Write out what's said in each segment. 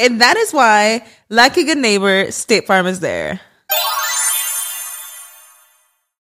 And that is why, like a good neighbor, State Farm is there.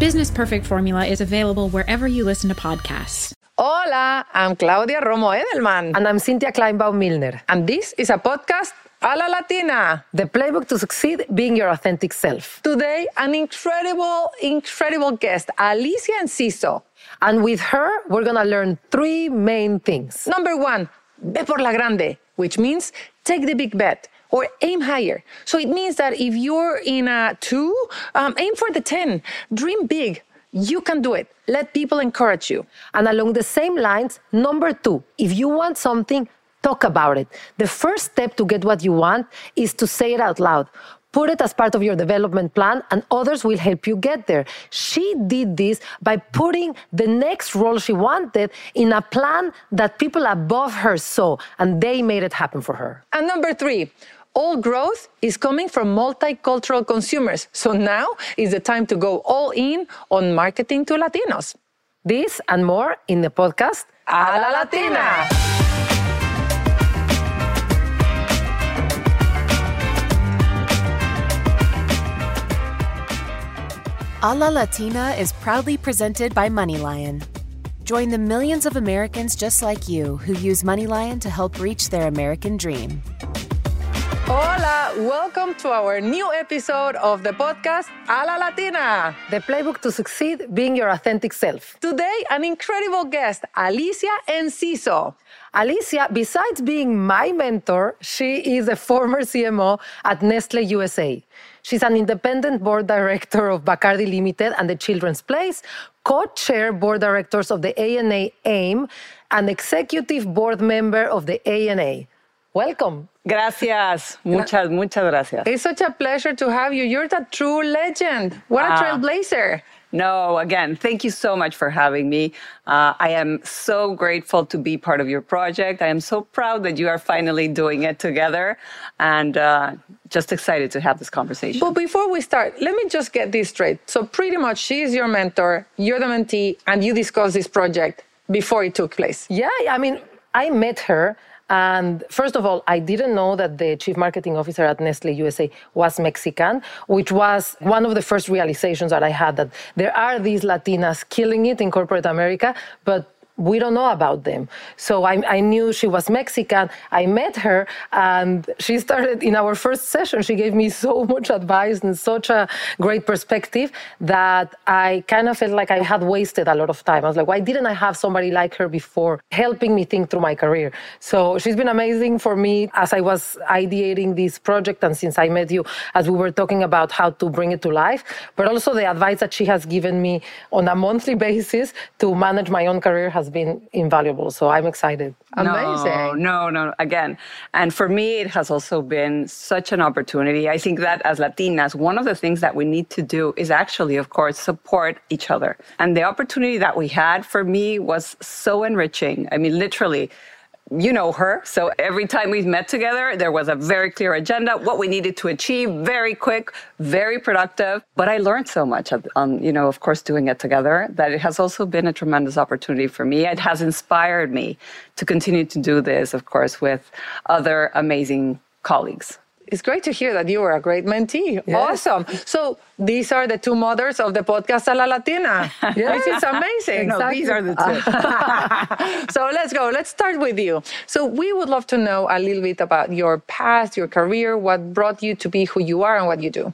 Business Perfect Formula is available wherever you listen to podcasts. Hola, I'm Claudia Romo Edelman. And I'm Cynthia Kleinbaum Milner. And this is a podcast a la Latina. The playbook to succeed being your authentic self. Today, an incredible, incredible guest, Alicia Enciso. And with her, we're going to learn three main things. Number one, ve por la grande, which means take the big bet or aim higher. So it means that if you're in a two, um, aim for the 10, dream big. You can do it. Let people encourage you. And along the same lines, number two, if you want something, talk about it. The first step to get what you want is to say it out loud. Put it as part of your development plan, and others will help you get there. She did this by putting the next role she wanted in a plan that people above her saw, and they made it happen for her. And number three, all growth is coming from multicultural consumers. So now is the time to go all in on marketing to Latinos. This and more in the podcast A la Latina. A La Latina is proudly presented by MoneyLion. Join the millions of Americans just like you who use MoneyLion to help reach their American dream. Hola, welcome to our new episode of the podcast A la Latina. The playbook to succeed being your authentic self. Today, an incredible guest, Alicia Enciso. Alicia, besides being my mentor, she is a former CMO at Nestle USA. She's an independent board director of Bacardi Limited and the Children's Place, co-chair board directors of the ANA AIM, and executive board member of the ANA. Welcome. Gracias. Muchas, muchas gracias. It's such a pleasure to have you. You're the true legend. What a Ah. trailblazer. No, again, thank you so much for having me. Uh, I am so grateful to be part of your project. I am so proud that you are finally doing it together and uh, just excited to have this conversation. But before we start, let me just get this straight. So, pretty much, she is your mentor, you're the mentee, and you discussed this project before it took place. Yeah, I mean, I met her. And first of all, I didn't know that the chief marketing officer at Nestle USA was Mexican, which was one of the first realizations that I had that there are these Latinas killing it in corporate America, but we don't know about them. So I, I, knew she was Mexican. I met her, and she started in our first session. She gave me so much advice and such a great perspective that I kind of felt like I had wasted a lot of time. I was like, why didn't I have somebody like her before helping me think through my career? So she's been amazing for me as I was ideating this project, and since I met you, as we were talking about how to bring it to life, but also the advice that she has given me on a monthly basis to manage my own career has has been invaluable. So I'm excited. Amazing. No, no, no. Again, and for me, it has also been such an opportunity. I think that as Latinas, one of the things that we need to do is actually, of course, support each other. And the opportunity that we had for me was so enriching. I mean, literally, you know her. So every time we've met together, there was a very clear agenda, what we needed to achieve, very quick, very productive. But I learned so much on, um, you know, of course, doing it together that it has also been a tremendous opportunity for me. It has inspired me to continue to do this, of course, with other amazing colleagues it's great to hear that you were a great mentee. Yes. Awesome. So these are the two mothers of the podcast A La Latina. yes. Which is amazing. no, these are the two. so let's. Start with you. So we would love to know a little bit about your past, your career, what brought you to be who you are and what you do.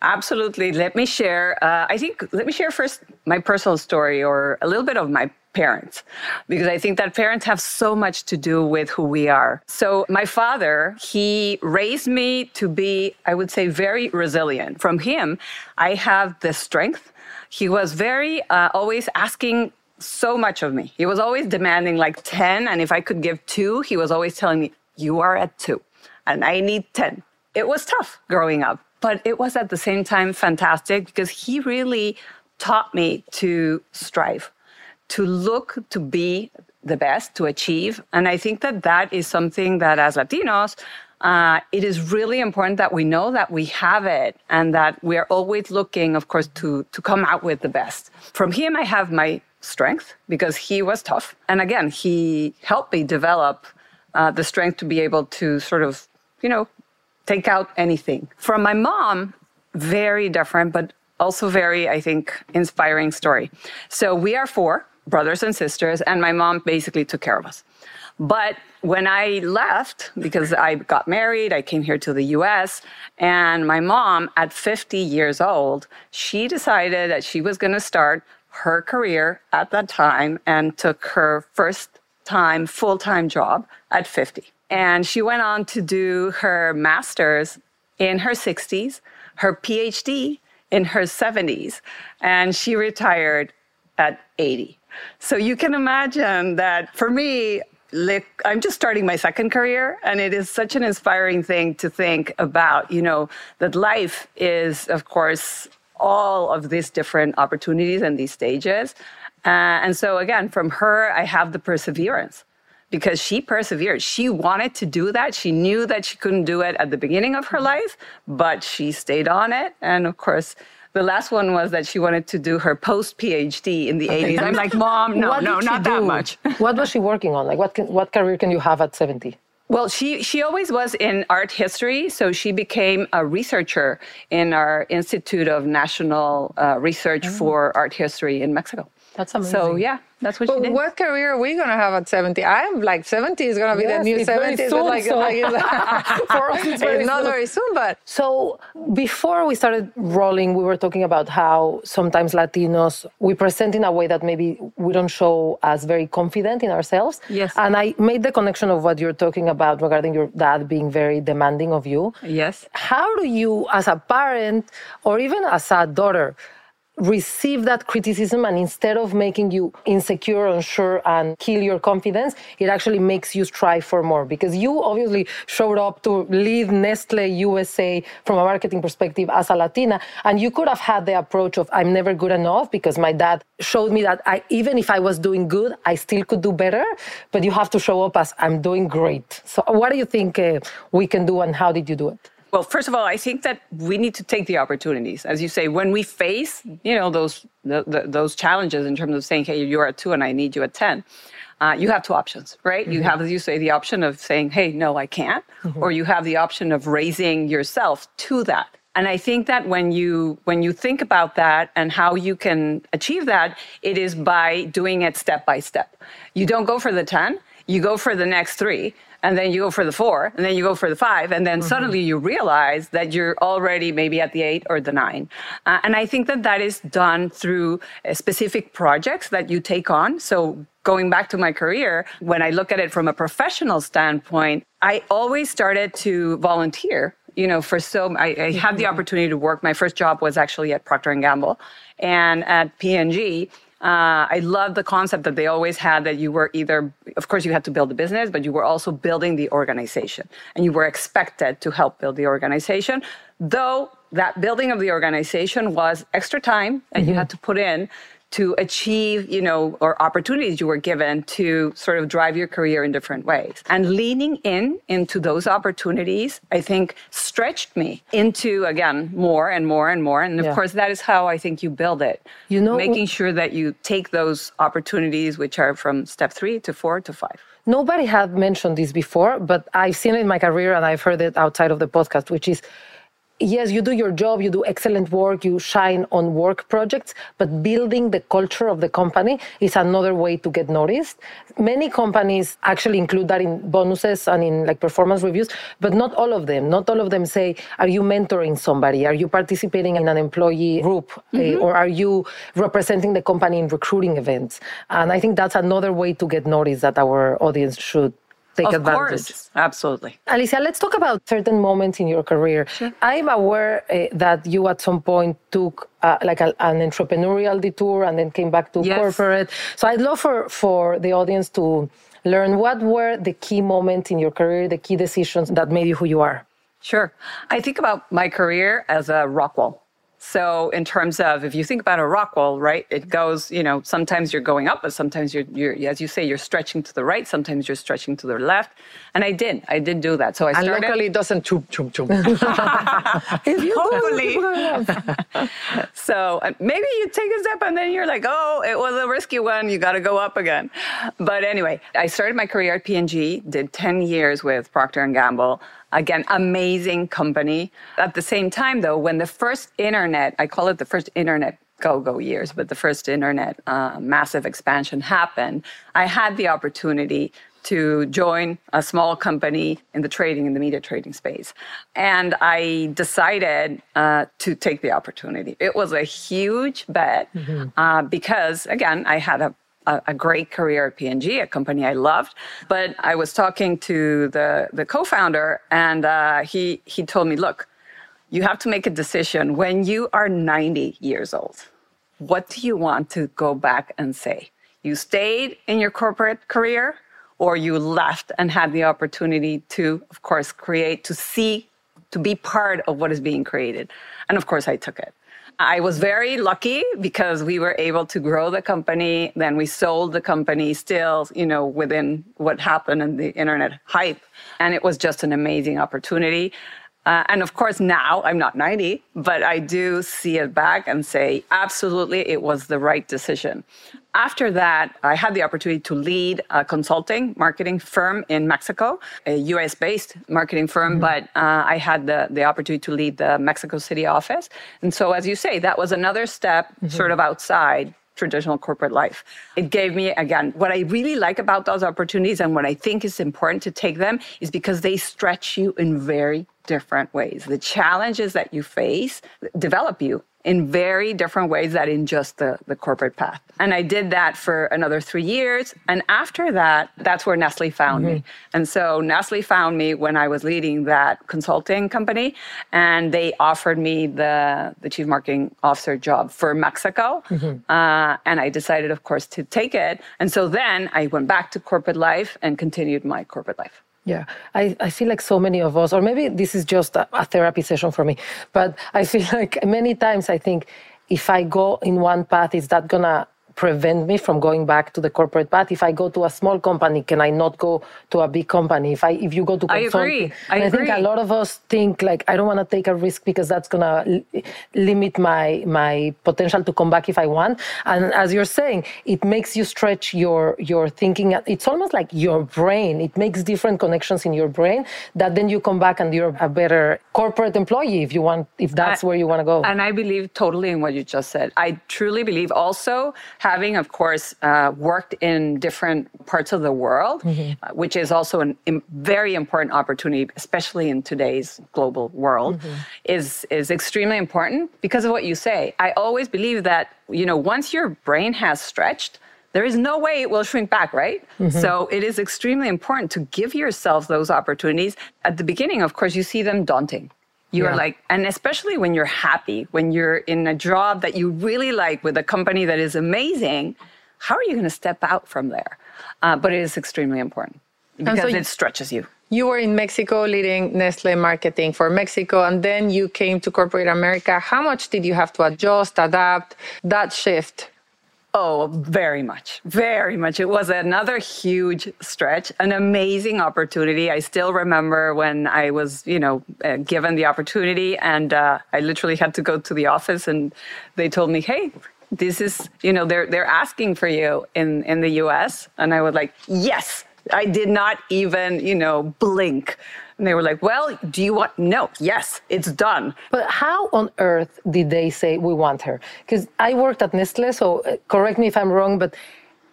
Absolutely. Let me share. Uh, I think let me share first my personal story or a little bit of my parents because I think that parents have so much to do with who we are. So, my father, he raised me to be, I would say, very resilient. From him, I have the strength. He was very uh, always asking so much of me. He was always demanding like 10. And if I could give two, he was always telling me, You are at two, and I need 10. It was tough growing up, but it was at the same time fantastic because he really taught me to strive to look to be the best, to achieve. And I think that that is something that as Latinos, uh, it is really important that we know that we have it and that we are always looking, of course, to, to come out with the best. From him, I have my strength because he was tough. And again, he helped me develop uh, the strength to be able to sort of, you know, take out anything. From my mom, very different, but also very, I think, inspiring story. So we are four brothers and sisters, and my mom basically took care of us. But when I left, because I got married, I came here to the US, and my mom, at 50 years old, she decided that she was going to start her career at that time and took her first time full time job at 50. And she went on to do her master's in her 60s, her PhD in her 70s, and she retired at 80. So you can imagine that for me, I'm just starting my second career, and it is such an inspiring thing to think about, you know, that life is, of course, all of these different opportunities and these stages. Uh, and so, again, from her, I have the perseverance because she persevered. She wanted to do that. She knew that she couldn't do it at the beginning of her life, but she stayed on it. And of course, the last one was that she wanted to do her post PhD in the okay. 80s. I'm like, Mom, no, no, not that much. what was she working on? Like, what, can, what career can you have at 70? Well, she, she always was in art history, so she became a researcher in our Institute of National uh, Research oh. for Art History in Mexico. That's amazing. So, yeah, that's what but she did. What career are we going to have at 70? I'm like 70 is going to be yes, the new 70. Soon, like, so. like, for us, it's, very not soon. very soon, but. So before we started rolling, we were talking about how sometimes Latinos, we present in a way that maybe we don't show as very confident in ourselves. Yes. And I made the connection of what you're talking about regarding your dad being very demanding of you. Yes. How do you, as a parent or even as a daughter, receive that criticism and instead of making you insecure, unsure, and kill your confidence, it actually makes you strive for more because you obviously showed up to lead Nestle USA from a marketing perspective as a Latina, and you could have had the approach of I'm never good enough because my dad showed me that I, even if I was doing good, I still could do better, but you have to show up as I'm doing great. So, what do you think uh, we can do, and how did you do it? Well, first of all, I think that we need to take the opportunities, as you say, when we face, you know, those the, the, those challenges in terms of saying, "Hey, you're at two, and I need you at 10. Uh, you have two options, right? Mm-hmm. You have, as you say, the option of saying, "Hey, no, I can't," mm-hmm. or you have the option of raising yourself to that. And I think that when you when you think about that and how you can achieve that, it is by doing it step by step. You don't go for the ten; you go for the next three and then you go for the four, and then you go for the five, and then mm-hmm. suddenly you realize that you're already maybe at the eight or the nine. Uh, and I think that that is done through uh, specific projects that you take on. So going back to my career, when I look at it from a professional standpoint, I always started to volunteer you know for so I, I, had the mm-hmm. opportunity to work my first job was actually at procter and gamble and at P&G Uh, I love the concept that they always had that you were either, of course, you had to build a business, but you were also building the organization and you were expected to help build the organization. Though that building of the organization was extra time and mm-hmm. you had to put in to achieve, you know, or opportunities you were given to sort of drive your career in different ways. And leaning in into those opportunities, I think stretched me into again more and more and more. And of yeah. course, that is how I think you build it. You know, making sure that you take those opportunities, which are from step three to four to five. Nobody had mentioned this before, but I've seen it in my career and I've heard it outside of the podcast, which is yes, you do your job, you do excellent work, you shine on work projects, but building the culture of the company is another way to get noticed. Many companies actually include that in bonuses and in like performance reviews, but not all of them. Not all of them say, are you mentoring somebody? Are you participating in an employee group? Eh, mm-hmm. Or are you representing the company in recruiting events? And I think that's another way to get noticed that our audience should take of advantage. Course. Absolutely. Alicia, let's talk about certain moments in your career. Sure. I'm aware uh, that you at some point took uh, like a, an entrepreneurial detour and then came back to yes. corporate. So I'd love for, for the audience to learn what were the key moments in your career, the key decisions that made you who you are. Sure. I think about my career as a rock wall. So in terms of if you think about a rock wall, right, it goes, you know, sometimes you're going up, but sometimes you're, you're as you say, you're stretching to the right, sometimes you're stretching to the left. And I did, I did do that. So I started. And luckily it doesn't chum chum chum. Hopefully. so uh, maybe you take a step and then you're like, oh, it was a risky one. You got to go up again. But anyway, I started my career at P&G, did 10 years with Procter and Gamble. Again, amazing company. At the same time, though, when the first internet, I call it the first internet go go years, but the first internet uh, massive expansion happened, I had the opportunity to join a small company in the trading, in the media trading space. And I decided uh, to take the opportunity. It was a huge bet mm-hmm. uh, because, again, I had a a, a, great career at P&G, a company I loved. But I was talking to the, the co-founder, and uh, he he told me, "Look, you have to make a decision when you are 90 years old. What do you want to go back and say? You stayed in your corporate career, or you left and had the opportunity to, of course, create, to see, to be part of what is being created." And of course, I took it. I was very lucky because we were able to grow the company. Then we sold the company still, you know, within what happened in the internet hype. And it was just an amazing opportunity. Uh, and of course, now I'm not 90, but I do see it back and say, absolutely, it was the right decision. After that, I had the opportunity to lead a consulting marketing firm in Mexico, a US based marketing firm, mm-hmm. but uh, I had the, the opportunity to lead the Mexico City office. And so, as you say, that was another step mm-hmm. sort of outside traditional corporate life. It gave me, again, what I really like about those opportunities and what I think is important to take them is because they stretch you in very different ways. The challenges that you face develop you in very different ways that in just the, the corporate path. And I did that for another three years. And after that, that's where Nestle found mm-hmm. me. And so Nestle found me when I was leading that consulting company. And they offered me the, the chief marketing officer job for Mexico. Mm-hmm. Uh, and I decided, of course, to take it. And so then I went back to corporate life and continued my corporate life. Yeah, I, I feel like so many of us, or maybe this is just a, a therapy session for me, but I feel like many times I think if I go in one path, is that gonna prevent me from going back to the corporate path. If I go to a small company, can I not go to a big company? If I if you go to consulting, I, agree. I, I think a lot of us think like I don't want to take a risk because that's gonna limit my my potential to come back if I want. And as you're saying, it makes you stretch your your thinking. It's almost like your brain. It makes different connections in your brain that then you come back and you're a better corporate employee if you want if that's I, where you want to go. And I believe totally in what you just said. I truly believe also having, of course, uh, worked in different parts of the world, mm-hmm. uh, which is also a Im- very important opportunity, especially in today's global world, mm-hmm. is is extremely important because of what you say. I always believe that you know once your brain has stretched. There is no way it will shrink back, right? Mm-hmm. So it is extremely important to give yourself those opportunities. At the beginning, of course, you see them daunting You're Yeah. like, and especially when you're happy, when you're in a job that you really like with a company that is amazing, how are you going to step out from there? Uh, but it is extremely important because so it stretches you. You were in Mexico leading Nestle marketing for Mexico, and then you came to corporate America. How much did you have to adjust, adapt that shift? Oh, very much, very much. It was another huge stretch, an amazing opportunity. I still remember when I was, you know, uh, given the opportunity, and uh, I literally had to go to the office, and they told me, "Hey, this is, you know, they're they're asking for you in in the U.S." And I was like, "Yes." I did not even, you know, blink. And they were like, "Well, do you want?" No, yes, it's done. But how on earth did they say we want her? Because I worked at Nestle, so uh, correct me if I'm wrong, but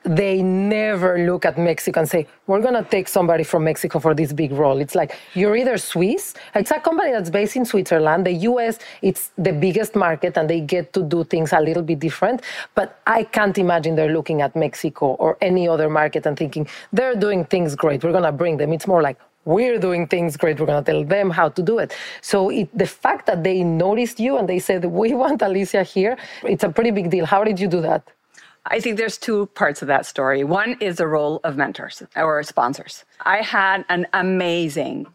they never look at Mexico and say, we're going to take somebody from Mexico for this big role. It's like, you're either Swiss, it's a company that's based in Switzerland. The US, it's the biggest market and they get to do things a little bit different. But I can't imagine they're looking at Mexico or any other market and thinking, they're doing things great. We're going to bring them. It's more like, we're doing things great. We're going to tell them how to do it. So it, the fact that they noticed you and they said, we want Alicia here, it's a pretty big deal. How did you do that? I think there's two parts of that story. One is the role of mentors or sponsors. I had an amazing,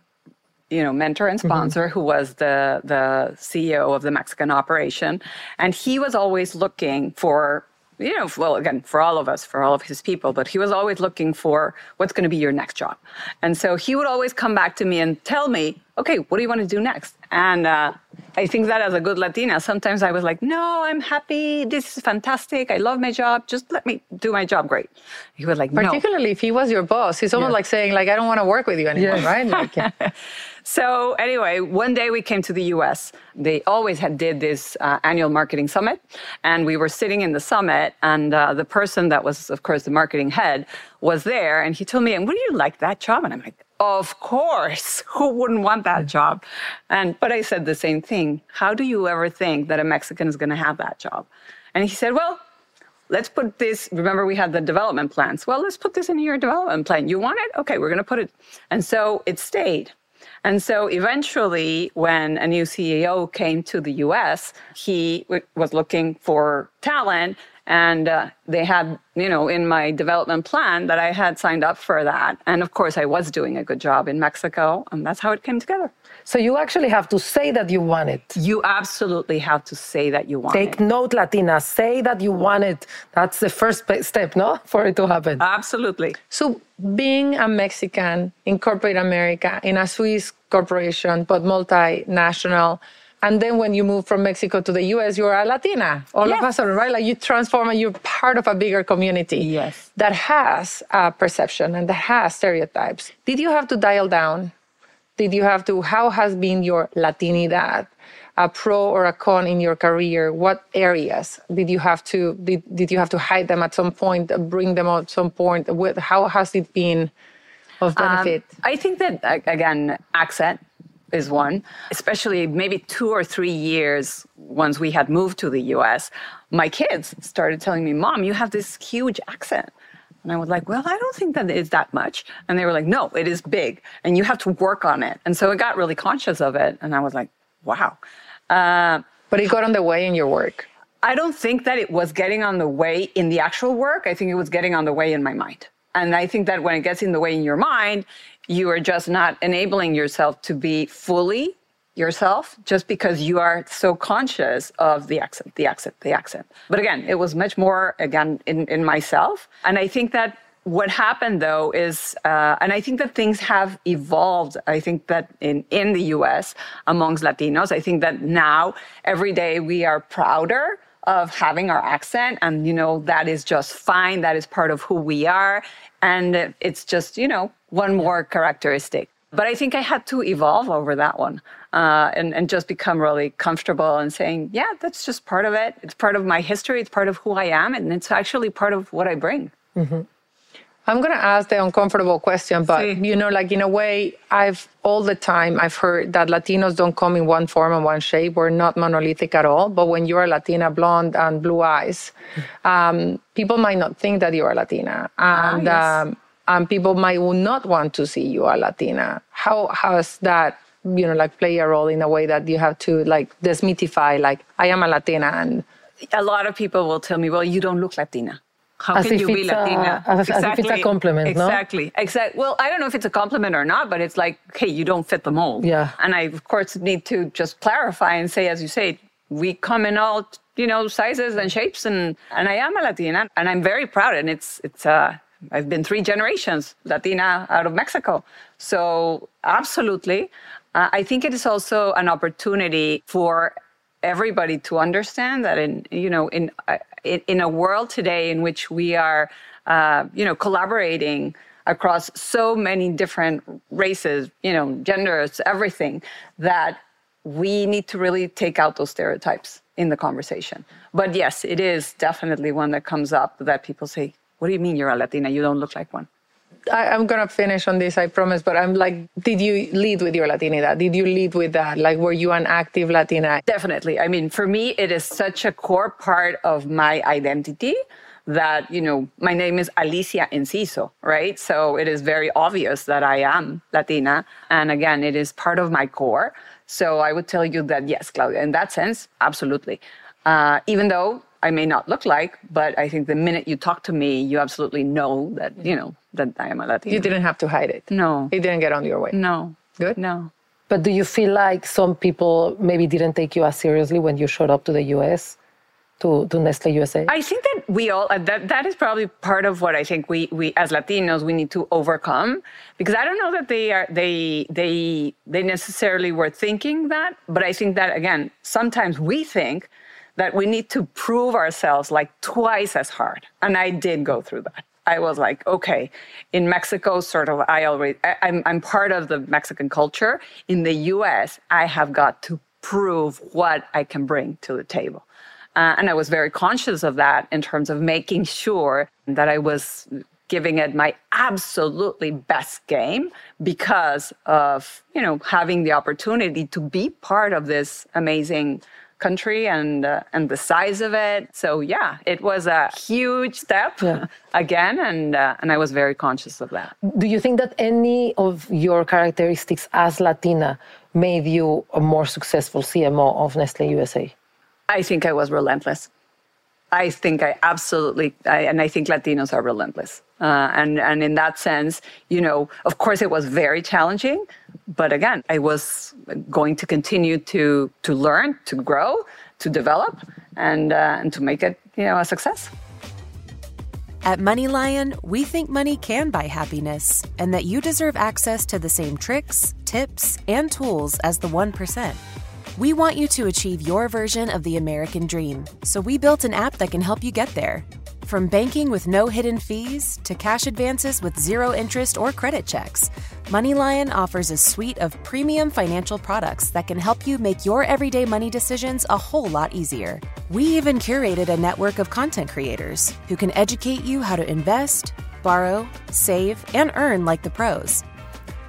you know, mentor and mm-hmm. sponsor who was the the CEO of the Mexican operation, and he was always looking for you know, well, again, for all of us, for all of his people, but he was always looking for what's going to be your next job. And so he would always come back to me and tell me, okay, what do you want to do next? And uh, I think that as a good Latina, sometimes I was like, no, I'm happy. This is fantastic. I love my job. Just let me do my job great. He was like, no. Particularly if he was your boss, it's almost like saying, like, I don't want to work with you anymore, Yes. right? Like, yeah. So anyway, one day we came to the U.S. They always had did this uh, annual marketing summit, and we were sitting in the summit, and uh, the person that was, of course, the marketing head was there, and he told me, "And would you like that job?" And I'm like, "Of course, who wouldn't want that job?" And but I said the same thing. How do you ever think that a Mexican is going to have that job? And he said, "Well." let's put this remember we had the development plans well let's put this in your development plan you want it okay we're going to put it and so it stayed and so eventually when a new ceo came to the us he w- was looking for talent and uh, they had you know in my development plan that i had signed up for that and of course i was doing a good job in mexico and that's how it came together So you actually have to say that you want it. you absolutely have to say that you want it. Take note, Latina. Say that you want it. That's the first step, no, for it to happen. absolutely So, being a Mexican in corporate America, in a Swiss corporation, but multinational, and then when you move from Mexico to the US, you're a Latina all of a Yes. sudden, right? Like you transform and you're part of a bigger community Yes. that has a perception and that has stereotypes. Did you have to dial down? Did you have to, how has been your Latinidad? A pro or a con in your career? What areas did you have to did, did you have to hide them at some point, bring them out at some point? With how has it been of benefit? Um, I think that again, accent is one, especially maybe two or three years once we had moved to the U.S. My kids started telling me, "Mom, you have this huge accent." And I was like, well, I don't think that it's that much. And they were like, no, it is big and you have to work on it. And so I got really conscious of it. And I was like, wow. Uh, but it got on the way in your work. I don't think that it was getting on the way in the actual work. I think it was getting on the way in my mind. And I think that when it gets in the way in your mind, you are just not enabling yourself to be fully yourself just because you are so conscious of the accent, the accent, the accent. But again, it was much more, again, in, in myself. And I think that what happened though is, uh, and I think that things have evolved. I think that in, in the US amongst Latinos, I think that now every day we are prouder of having our accent and you know that is just fine. That is part of who we are. And it's just you know one more characteristic. But i think i had to evolve over that one uh, and, and just become really comfortable and saying yeah that's just part of it. It's part of my history. It's part of who i am and it's actually part of what i bring I'm gonna ask the uncomfortable question, but Sí. you know, like in a way, I've all the time I've heard that Latinos don't come in one form and one shape. We're not monolithic at all. But when you're a Latina, blonde and blue eyes, um, people might not think that you're Latina, and yes. um, and people might not want to see you a Latina. How has that you know, like play a role in a way that you have to like demystify, like I am a Latina, and a lot of people will tell me, "Well, you don't look Latina." How As can you be it's a- Latina? as- as if it's a compliment, no? Exactly. Exactly. Well, I don't know if it's a compliment or not, but it's like, hey, you don't fit the mold. Yeah. And I, of course, need to just clarify and say, as you say, we come in all, you know, sizes and shapes, and and I am a Latina, and I'm very proud. And it's it's uh, I've been three generations Latina out of Mexico, so absolutely. Uh, I think it is also an opportunity for everybody to understand that in you know in uh, in, in a world today in which we are uh, you know collaborating across so many different races you know genders everything that we need to really take out those stereotypes in the conversation. But yes it is definitely one that comes up that people say what do you mean you're a latina? You don't look like one I, I'm gonna finish on this, I promise. But I'm like, did you lead with your Latinidad? Did you lead with that? Like, were you an active Latina? Definitely. I mean, for me, it is such a core part of my identity that, you know, my name is Alicia Enciso, right? So it is very obvious that I am Latina. And again, it is part of my core. So I would tell you that, yes, Claudia, in that sense, absolutely. Uh, even though I may not look like, but I think the minute you talk to me, you absolutely know that, you know, that I am a Latina. You didn't have to hide it. No. It didn't get on your way. No. Good. No. But do you feel like some people maybe didn't take you as seriously when you showed up to the US, to, to Nestle USA? I think that we all uh, that that is probably part of what I think we we as Latinos we need to overcome because I don't know that they are they they they necessarily were thinking that, but I think that again sometimes we think that we need to prove ourselves like twice as hard, and I did go through that. I was like, okay, in Mexico, sort of, I already, I, I'm, I'm part of the Mexican culture. In the US, I have got to prove what I can bring to the table. Uh, and I was very conscious of that in terms of making sure that I was giving it my absolutely best game because of, you know, having the opportunity to be part of this amazing country and uh, and the size of it. So yeah, it was a huge step Yeah. again, and uh, and I was very conscious of that. Do you think that any of your characteristics as Latina made you a more successful CMO of Nestle USA? I think I was relentless. I think I absolutely, I, and I think Latinos are relentless. Uh, and, and in that sense, you know, of course it was very challenging, but again, I was going to continue to, to learn, to grow, to develop, and, uh, and to make it, you know, a success. At MoneyLion, we think money can buy happiness and that you deserve access to the same tricks, tips, and tools as the 1%. We want you to achieve your version of the American dream, so we built an app that can help you get there. From banking with no hidden fees to cash advances with zero interest or credit checks, MoneyLion offers a suite of premium financial products that can help you make your everyday money decisions a whole lot easier. We even curated a network of content creators who can educate you how to invest, borrow, save, and earn like the pros.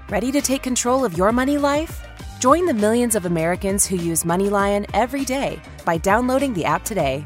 Ready to take control of your money life? Join the millions of Americans who use MoneyLion every day by downloading the app today.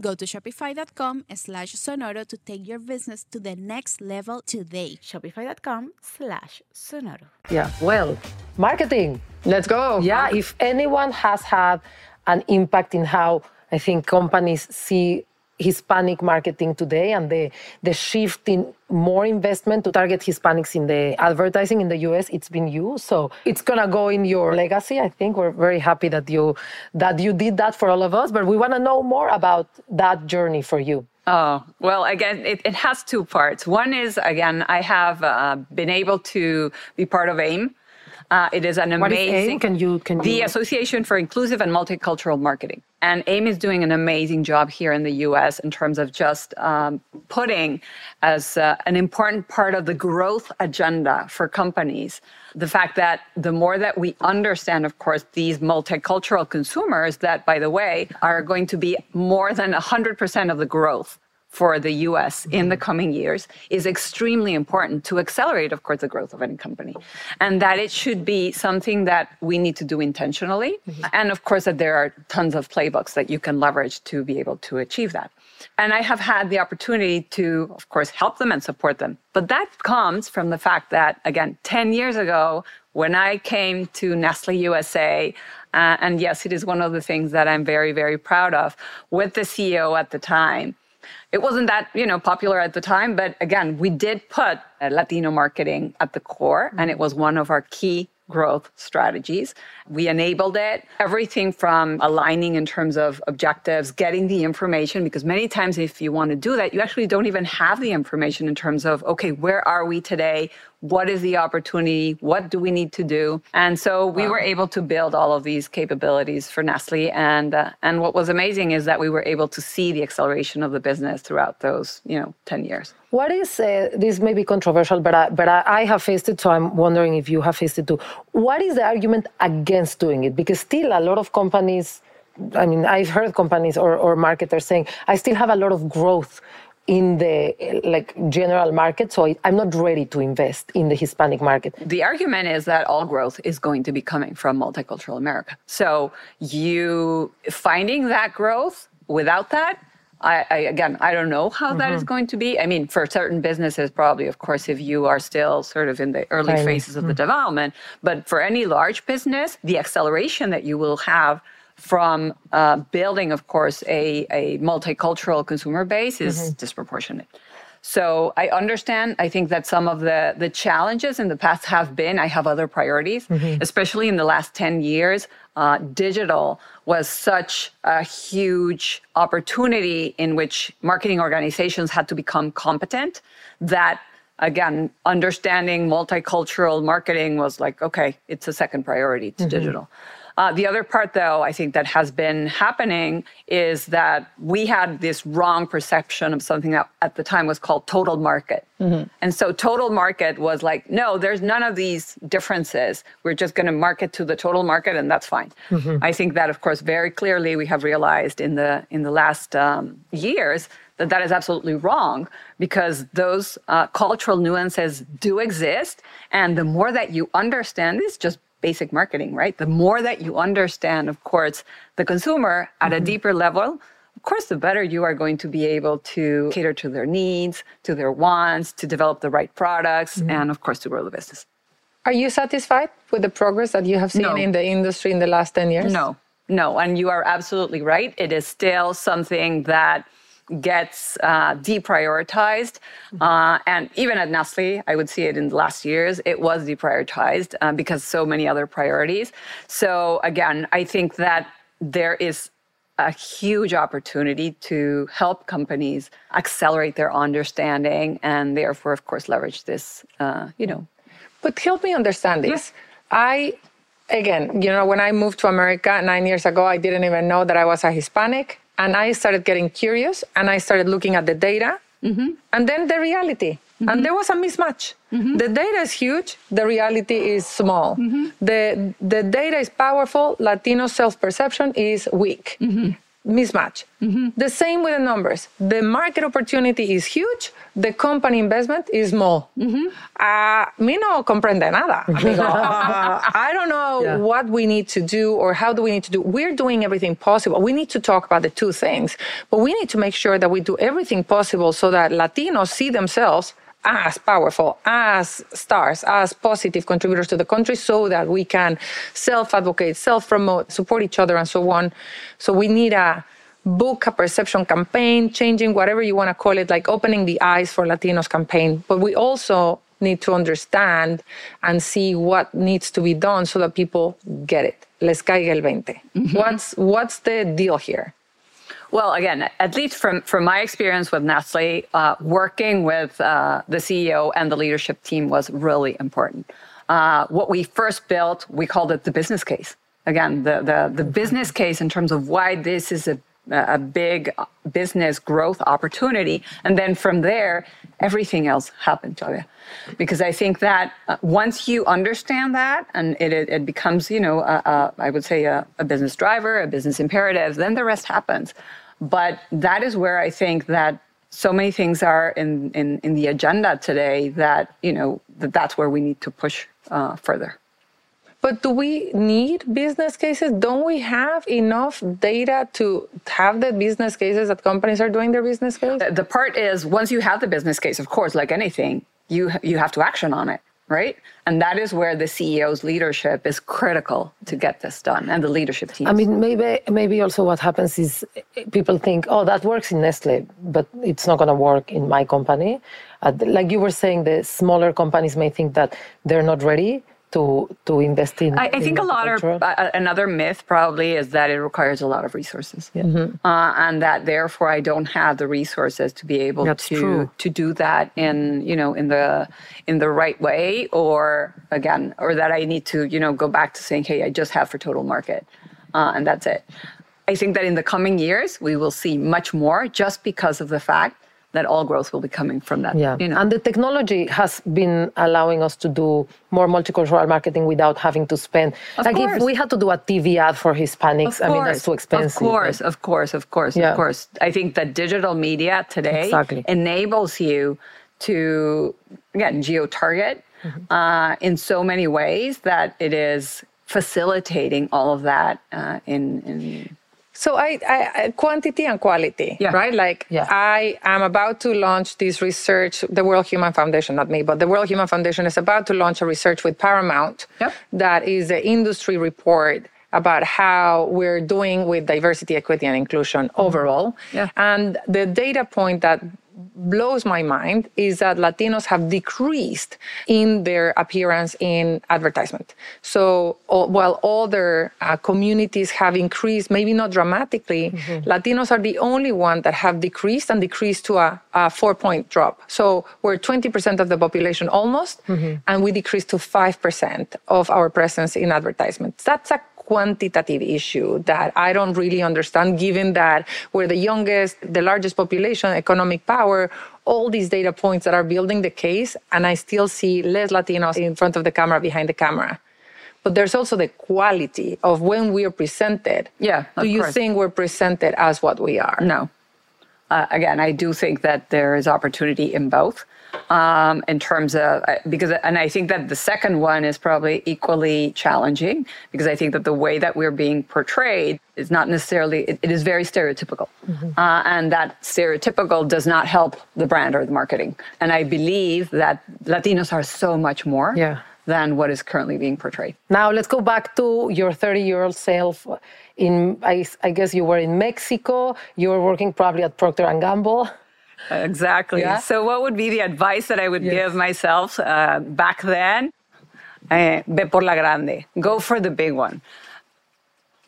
Go to shopify.com slash sonoro to take your business to the next level today. Shopify.com slash sonoro. Yeah. Well, marketing. Let's go. Yeah, if anyone has had an impact in how I think companies see Hispanic marketing today and the, the shift in more investment to target Hispanics in the advertising in the US, it's been you. So it's gonna go in your legacy. I think we're very happy that you that you did that for all of us, but we wanna know more about that journey for you. Oh, well, again, it, it has two parts. One is, again, I have uh, been able to be part of AIM. Uh, it is an amazing. What is AIM? Can you can the you... Association for Inclusive and Multicultural Marketing, and AIM is doing an amazing job here in the U.S. in terms of just um, putting as uh, an important part of the growth agenda for companies the fact that the more that we understand, of course, these multicultural consumers, that, by the way, are going to be more than 100% of the growth for the US in the coming years is extremely important to accelerate, of course, the growth of any company. And that it should be something that we need to do intentionally. Mm-hmm. And of course, that there are tons of playbooks that you can leverage to be able to achieve that. And I have had the opportunity to, of course, help them and support them. But that comes from the fact that, again, 10 years ago, when I came to Nestle USA, uh, and yes, it is one of the things that I'm very, very proud of with the CEO at the time. It wasn't that, you know, popular at the time, but again, we did put uh, Latino marketing at the core, mm-hmm. and it was one of our key growth strategies. We enabled it, everything from aligning in terms of objectives, getting the information, because many times if you want to do that, you actually don't even have the information in terms of, okay, where are we today? What is the opportunity? What do we need to do? And so we wow. were able to build all of these capabilities for nestle and uh, and what was amazing is that we were able to see the acceleration of the business throughout those you know 10 years. What is uh, this may be controversial but I, but I, I have faced it so i'm wondering if you have faced it too. What is the argument against doing it? Because still a lot of companies I mean, I've heard companies or, or marketers saying, I still have a lot of growth in the like general market so i'm not ready to invest in the hispanic market the argument is that all growth is going to be coming from multicultural america so you finding that growth without that I, I, again, I don't know how mm-hmm. that is mm-hmm. going to be. I mean, for certain businesses, probably, of course, if you are still sort of in the early phases of mm-hmm. the development. But for any large business, the acceleration that you will have from uh, building, of course, a, a multicultural consumer base is mm-hmm. disproportionate. So I understand. I think that some of the the challenges in the past have been. I have other priorities, mm-hmm. especially in the last ten years. Uh, digital was such a huge opportunity in which marketing organizations had to become competent. That again, understanding multicultural marketing was like, okay, it's a second priority to mm-hmm. digital. Uh, the other part, though, I think that has been happening is that we had this wrong perception of something that at the time was called total market. Mm-hmm. And so total market was like, no, there's none of these differences. We're just going to market to the total market, and that's fine. Mm-hmm. I think that, of course, very clearly we have realized in the in the last um, years that that is absolutely wrong because those uh, cultural nuances do exist, and the more that you understand this, just basic marketing, right? The more that you understand, of course, the consumer at mm-hmm. a deeper level, of course, the better you are going to be able to cater to their needs, to their wants, to develop the right products, mm-hmm. and of course, to grow the business. Are you satisfied with the progress that you have seen no. in the industry in the last 10 years? No, no. And you are absolutely right. It is still something that gets uh, deprioritized. Mm-hmm. Uh, and even at Nestle, I would see it in the last years, it was deprioritized uh, because so many other priorities. So again, I think that there is a huge opportunity to help companies accelerate their understanding and therefore, of course, leverage this, uh, you know. But help me understand this. Yes. I again, you know, when I moved to America nine years ago, I didn't even know that I was a Hispanic. And I started getting curious and I started looking at the data mm-hmm. and then the reality. Mm-hmm. And there was a mismatch. Mm-hmm. The data is huge, the reality is small. Mm-hmm. The, the data is powerful, Latino self perception is weak. Mismatch. Mm-hmm. The same with the numbers. The market opportunity is huge, the company investment is small. Mm-hmm. Uh, me no comprende nada. Amigo. uh, I don't know yeah. what we need to do or how do we need to do. We're doing everything possible. We need to talk about the two things, but we need to make sure that we do everything possible so that Latinos see themselves as powerful, as stars, as positive contributors to the country so that we can self advocate, self promote, support each other, and so on. So we need a book a perception campaign, changing whatever you want to call it, like opening the eyes for Latinos campaign. But we also need to understand and see what needs to be done so that people get it. Les caiga el 20. Mm-hmm. What's what's the deal here? Well, again, at least from, from my experience with Nestle, uh, working with uh, the CEO and the leadership team was really important. Uh, what we first built, we called it the business case. Again, the, the, the business case in terms of why this is a a big business growth opportunity. And then from there, everything else happened, Claudia. Because I think that uh, once you understand that and it, it, becomes, you know, a, a, I would say a, a business driver, a business imperative, then the rest happens. But that is where I think that so many things are in, in, in the agenda today that, you know, that that's where we need to push uh, further. But do we need business cases? Don't we have enough data to have the business cases that companies are doing their business case? The part is once you have the business case, of course, like anything, you you have to action on it right? And that is where the CEO's leadership is critical to get this done, and the leadership team. I mean, maybe maybe also what happens is people think, oh, that works in Nestle, but it's not going to work in my company. Uh, like you were saying, the smaller companies may think that they're not ready to to invest in. I, I think a lot of uh, another myth probably is that it requires a lot of resources, yeah. mm-hmm. uh, and that therefore I don't have the resources to be able That's to true. to do that in you know in the in the right way, or again, or that I need to you know go back to saying, hey, I just have for total market, uh, and that's it. I think that in the coming years we will see much more, just because of the fact that all growth will be coming from that. Yeah, you know. and the technology has been allowing us to do more multicultural marketing without having to spend. Of like course. if we had to do a TV ad for Hispanics, I mean that's too expensive. Of course, of course, of course, yeah. of course. I think that digital media today exactly. enables you to again geo target mm-hmm. uh, in so many ways that it is facilitating all of that uh, in, in so I, I, quantity and quality, yeah. right? Like yeah. I am about to launch this research. The We Are All Human Foundation, not me, but the We Are All Human Foundation is about to launch a research with Paramount. Yep. That is an industry report about how we're doing with diversity, equity, and inclusion mm-hmm. overall. Yeah. And the data point that blows my mind is that Latinos have decreased in their appearance in advertisement. So while other uh, communities have increased, maybe not dramatically, mm-hmm. Latinos are the only one that have decreased and decreased to a, a four point drop. So we're 20% of the population almost, mm-hmm. and we decreased to 5% of our presence in advertisements. That's a quantitative issue that I don't really understand, given that we're the youngest, the largest population, economic power, all these data points that are building the case, and I still see less Latinos in front of the camera, behind the camera. But there's also the quality of when we are presented. Yeah. Do you course. think we're presented as what we are? No. Uh, again, I do think that there is opportunity in both um, in terms of uh, because and I think that the second one is probably equally challenging because I think that the way that we're being portrayed is not necessarily it, it is very stereotypical, mm-hmm. uh, and that stereotypical does not help the brand or the marketing. And I believe that Latinos are so much more. Yeah. Than what is currently being portrayed. Now let's go back to your 30-year-old self. In I, I guess you were in Mexico. You were working probably at Procter and Gamble. Exactly. Yeah? So, what would be the advice that I would yes. give myself uh, back then? Uh, ve por la grande. Go for the big one.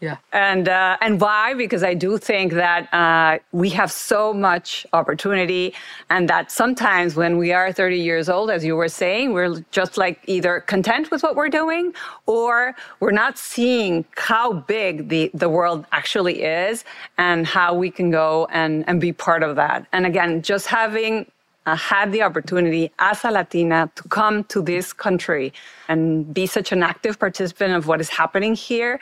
Yeah. And uh, and why? Because I do think that uh, we have so much opportunity, and that sometimes when we are 30 years old, as you were saying, we're just like either content with what we're doing, or we're not seeing how big the the world actually is, and how we can go and and be part of that. And again, just having uh, had the opportunity as a Latina to come to this country and be such an active participant of what is happening here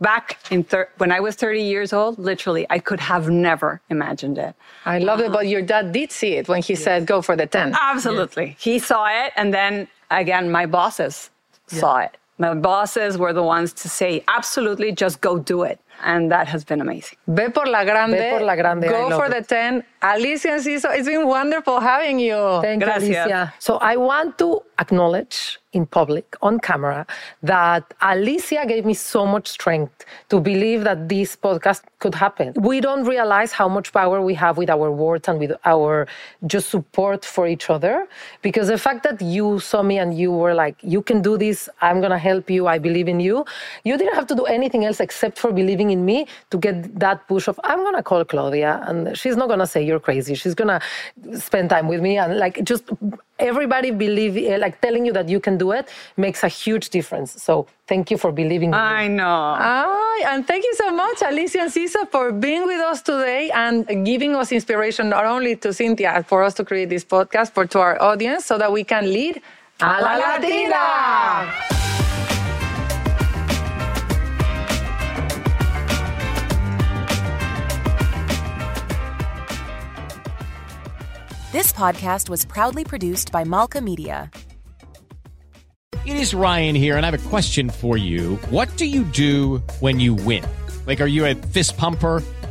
back in thir- when I was 30 years old, literally, I could have never imagined it. I love it, but your dad did see it when he yes. said, go for the 10. Absolutely. Yes. He saw it. And then again, my bosses yeah. saw it. My bosses were the ones to say, absolutely, just go do it. And that has been amazing. Ve por la grande. Ve por la grande. Go for it. the 10. Alicia Enciso, it's been wonderful having you. Thank Gracias. you, Alicia. So I want to acknowledge in public on camera that Alicia gave me so much strength to believe that this podcast could happen. We don't realize how much power we have with our words and with our just support for each other because the fact that you saw me and you were like you can do this, I'm going to help you, I believe in you. You didn't have to do anything else except for believing in me to get that push of I'm going to call Claudia and she's not going to say you're crazy. She's going to spend time with me and like just everybody believe eh, like telling you that you can do it makes a huge difference so thank you for believing in I me. know. Hi, and thank you so much, Alicia Enciso, for being with us today and giving us inspiration not only to Cynthia for us to create this podcast, but to our audience so that we can lead a la Latina. This podcast was proudly produced by Malka Media. It is Ryan here, and I have a question for you. What do you do when you win? Like, are you a fist pumper?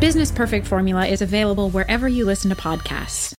Business Perfect Formula is available wherever you listen to podcasts.